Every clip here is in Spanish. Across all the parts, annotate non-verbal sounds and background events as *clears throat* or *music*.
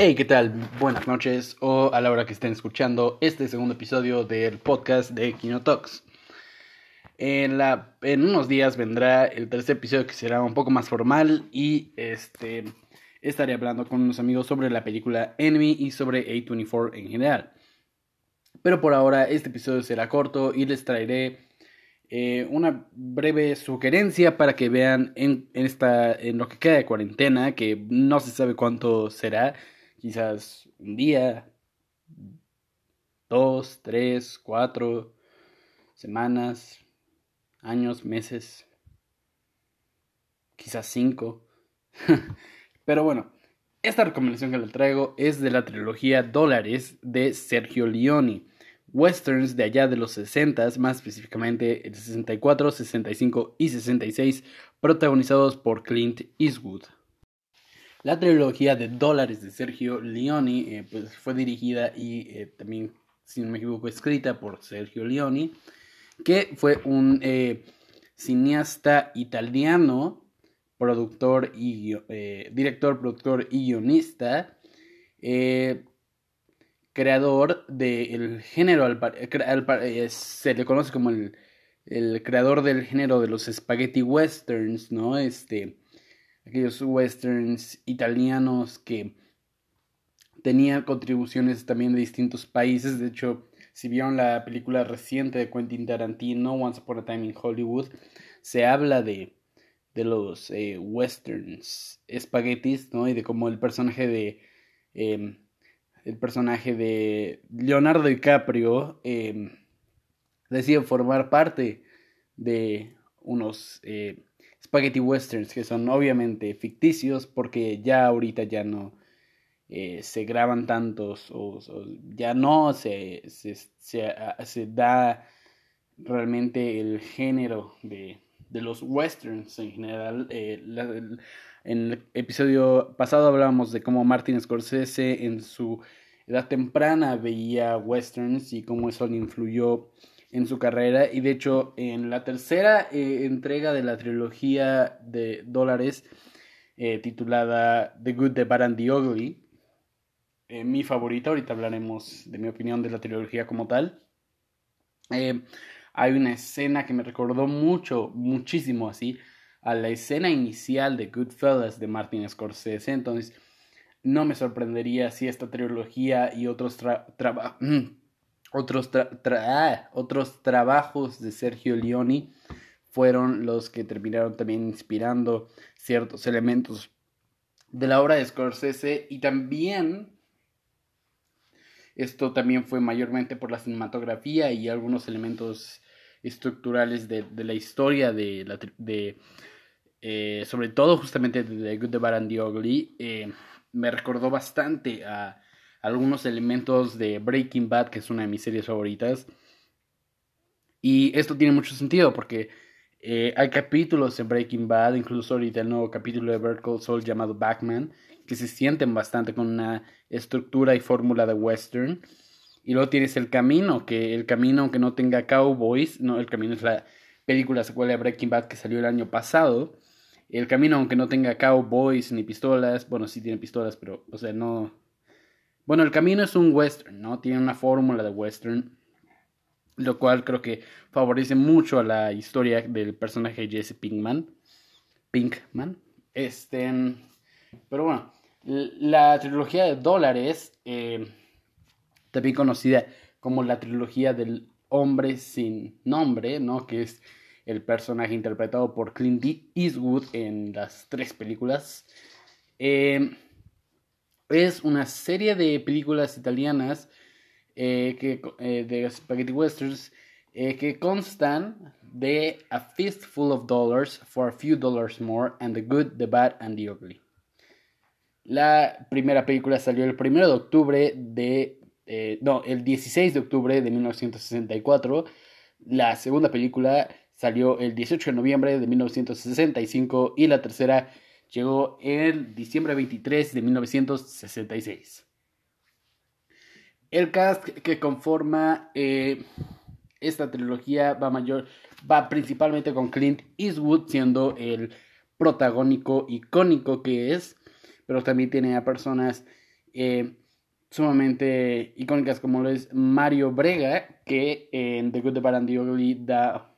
Hey, ¿qué tal? Buenas noches o a la hora que estén escuchando este segundo episodio del podcast de Kino Talks. En, la, en unos días vendrá el tercer episodio que será un poco más formal y este, estaré hablando con unos amigos sobre la película Enemy y sobre A24 en general. Pero por ahora este episodio será corto y les traeré eh, una breve sugerencia para que vean en, en, esta, en lo que queda de cuarentena, que no se sabe cuánto será quizás un día, dos, tres, cuatro semanas, años, meses, quizás cinco. *laughs* Pero bueno, esta recomendación que le traigo es de la trilogía Dólares de Sergio Leone. Westerns de allá de los 60, más específicamente el 64, 65 y 66, protagonizados por Clint Eastwood. La trilogía de dólares de Sergio Leone eh, pues fue dirigida y eh, también, si no me equivoco, escrita por Sergio Leone, que fue un eh, cineasta italiano, productor y director, productor y guionista, creador del género, se le conoce como el, el creador del género de los spaghetti westerns, ¿no? Este aquellos westerns italianos que tenían contribuciones también de distintos países. De hecho, si vieron la película reciente de Quentin Tarantino, Once Upon a Time in Hollywood, se habla de, de los eh, westerns espaguetis, ¿no? Y de cómo el personaje de... Em, el personaje de Leonardo DiCaprio eh, decide formar parte de unos eh, spaghetti westerns que son obviamente ficticios porque ya ahorita ya no eh, se graban tantos o, ya no se, se, se, da realmente el género de, de los westerns en general. Eh, en el episodio pasado hablábamos de cómo Martin Scorsese en su edad temprana veía westerns y cómo eso le influyó en su carrera y de hecho en la tercera eh, entrega de la trilogía de dólares eh, titulada The Good, The Bad and The Ugly, eh, mi favorita, ahorita hablaremos de mi opinión de la trilogía como tal. hay una escena que me recordó mucho, muchísimo así, a la escena inicial de Goodfellas de Martin Scorsese, entonces no me sorprendería si esta trilogía y otros trabajos *clears throat* Otros, ah, otros trabajos de Sergio Leone fueron los que terminaron también inspirando ciertos elementos de la obra de Scorsese y también esto también fue mayormente por la cinematografía y algunos elementos estructurales de, la historia de la de eh, sobre todo justamente de The Good, The and me recordó bastante a algunos elementos de Breaking Bad, que es una de mis series favoritas. Y esto tiene mucho sentido porque eh, hay capítulos en Breaking Bad, incluso ahorita el nuevo capítulo de Bert Call Saul llamado Backman, que se sienten bastante con una estructura y fórmula de western. Y luego tienes El Camino, que El Camino, aunque no tenga cowboys, no, El Camino es la película secuela de Breaking Bad que salió el año pasado. El Camino, aunque no tenga cowboys ni pistolas, bueno, sí tiene pistolas, pero, o sea, no, bueno, el camino es un western, ¿no? Tiene una fórmula de western, lo cual creo que favorece mucho a la historia del personaje Jesse Pinkman. Pinkman. Este, pero bueno, la trilogía de dólares, eh, también conocida como la trilogía del hombre sin nombre, ¿no? Que es el personaje interpretado por Clint Eastwood en las tres películas. Eh, es una serie de películas italianas eh, que, eh, de spaghetti westerns eh, que constan de A Fistful of Dollars for a Few Dollars More and The Good, The Bad and The Ugly. La primera película salió el 1 de octubre de... no, el 16 de octubre de 1964. La segunda película salió el 18 de noviembre de 1965 y la tercera llegó el diciembre 23 de 1966. El cast que conforma eh, esta trilogía va mayor, va principalmente con Clint Eastwood siendo el protagónico icónico que es, pero también tiene a personas eh, sumamente icónicas como lo es Mario Brega, que en The Good, The Bad and The Ugly da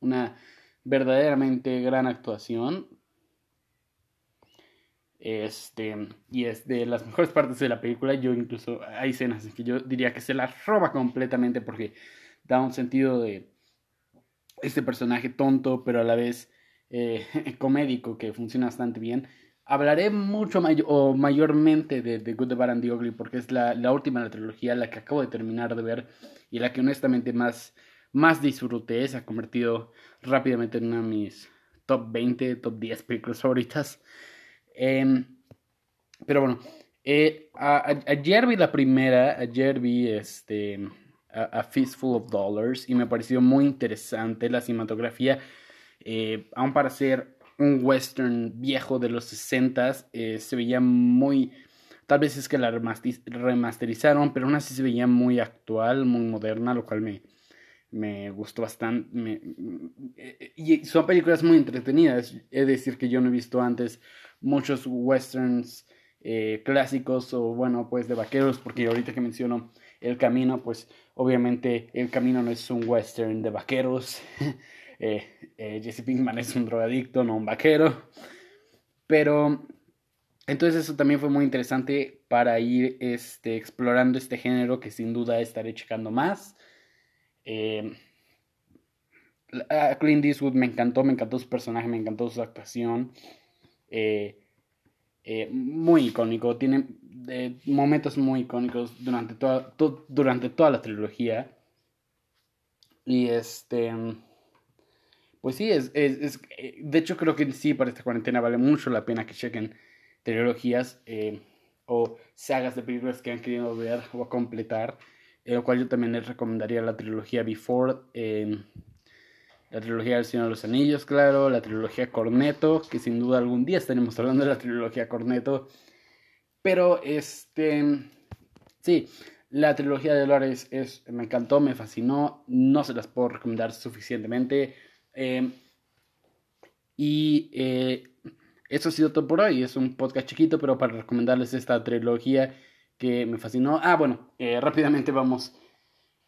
una verdaderamente gran actuación. Este, y es de las mejores partes de la película. Yo incluso hay escenas en que yo diría que se la roba completamente porque da un sentido de este personaje tonto, pero a la vez eh, *laughs* comédico que funciona bastante bien. Hablaré mucho o mayormente de The Good, The and The Ugly porque es la, la, última de la trilogía, la que acabo de terminar de ver y la que honestamente más, más disfruté. Se ha convertido rápidamente en una de mis top 20, top 10 películas favoritas. Em, pero bueno, eh, ayer vi la primera, ayer vi este, a, Fistful of Dollars y me pareció muy interesante la cinematografía, eh, aún para ser un western viejo de los 60 eh, se veía muy tal vez es que la remasterizaron pero aún así se veía muy actual muy moderna lo cual me, me gustó bastante eh, y son películas muy entretenidas es decir que yo no he visto antes muchos westerns eh, clásicos o bueno pues de vaqueros porque ahorita que menciono el camino pues obviamente el camino no es un western de vaqueros *laughs* Eh, eh, Jesse Pinkman es un drogadicto, no un vaquero. Pero entonces eso también fue muy interesante para ir este, explorando este género que sin duda estaré checando más. Eh, Clint Eastwood me encantó, me encantó su personaje, me encantó su actuación. Muy icónico, tiene momentos muy icónicos durante toda, durante toda la trilogía. Y este pues sí, es, es, eh, de hecho creo que sí, para esta cuarentena vale mucho la pena que chequen trilogías eh, o sagas de películas que han querido ver o completar, eh, lo cual yo también les recomendaría la trilogía Before, la trilogía del Señor de los Anillos, claro, la trilogía Corneto, que sin duda algún día estaremos hablando de la trilogía Corneto, pero este, sí, la trilogía de Dolores es, me encantó, me fascinó, no se las puedo recomendar suficientemente eh, y eh, eso ha sido todo por hoy. Es un podcast chiquito, pero para recomendarles esta trilogía que me fascinó. Ah, bueno, eh, rápidamente vamos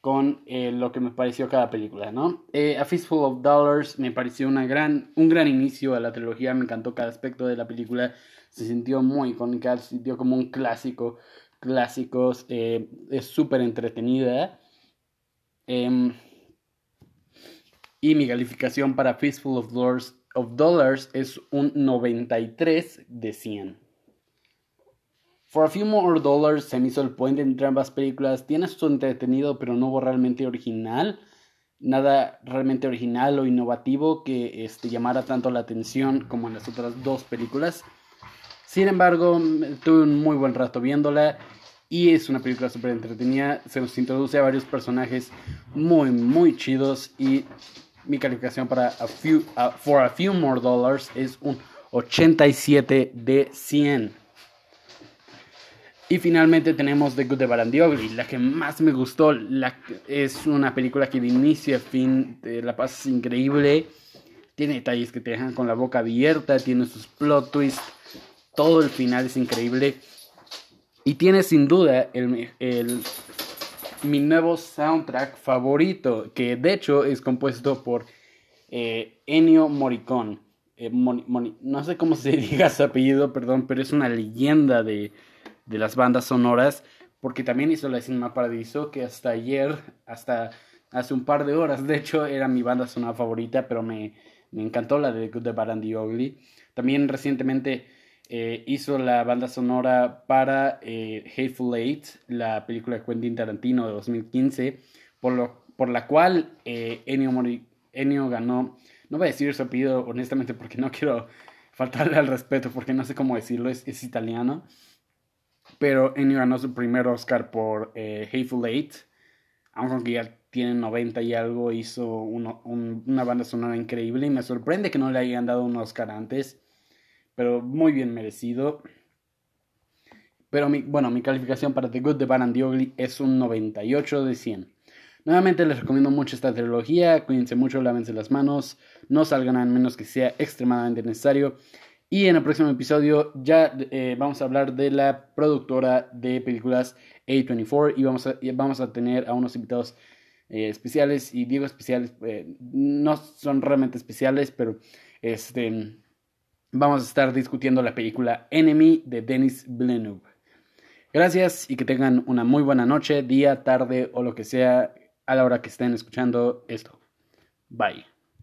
con lo que me pareció cada película, ¿no? a Fistful of Dollars me pareció una gran, un gran inicio a la trilogía, me encantó cada aspecto de la película, se sintió muy icónica, se sintió como un clásico, clásicos, es súper entretenida. Em, y mi calificación para Fistful of Dollars, of Dollars es un 93 de 100. For a Few More Dollars se me hizo el puente entre ambas películas. Tiene su entretenido, pero no hubo realmente original. Nada realmente original o innovativo que este, llamara tanto la atención como en las otras dos películas. Sin embargo, tuve un muy buen rato viéndola y es una película súper entretenida. Se nos introduce a varios personajes muy, muy chidos y mi calificación para a few, For a Few More Dollars es un 87 de 100. Y finalmente tenemos The Good, The Bad la que más me gustó. Es una película que de inicio a fin te la pasas increíble. Tiene detalles que te dejan con la boca abierta, tiene sus plot twists. Todo el final es increíble. Y tiene sin duda el mi nuevo soundtrack favorito, que de hecho es compuesto por eh, Ennio Morricone. Eh, no sé cómo se *laughs* diga su apellido, perdón, pero es una leyenda de, de las bandas sonoras, porque también hizo la Cinema Paradiso, que hasta ayer, hasta hace un par de horas, de hecho, era mi banda sonora favorita, pero me, me encantó la de Good, the Bad and the Ugly. También recientemente eh, hizo la banda sonora para eh, Hateful Eight, la película de Quentin Tarantino de 2015, por, lo, por la cual eh, Ennio, ganó, no voy a decir su apellido honestamente porque no quiero faltarle al respeto porque no sé cómo decirlo, es italiano, pero Ennio ganó su primer Oscar por Hateful Eight, aunque ya tiene 90 y algo, hizo una banda sonora increíble y me sorprende que no le hayan dado un Oscar antes pero muy bien merecido. Pero bueno, mi calificación para The Good, The Bad and The Ugly es un 98 de 100. Nuevamente les recomiendo mucho esta trilogía, cuídense mucho, lávense las manos, no salgan a menos que sea extremadamente necesario. Y en el próximo episodio ya eh, vamos a hablar de la productora de películas A24 y vamos a, vamos a tener a unos invitados eh, especiales. Y digo especiales, eh, no son realmente especiales, pero este, vamos a estar discutiendo la película Enemy de Denis Villeneuve. Gracias y que tengan una muy buena noche, día, tarde o lo que sea a la hora que estén escuchando esto. Bye.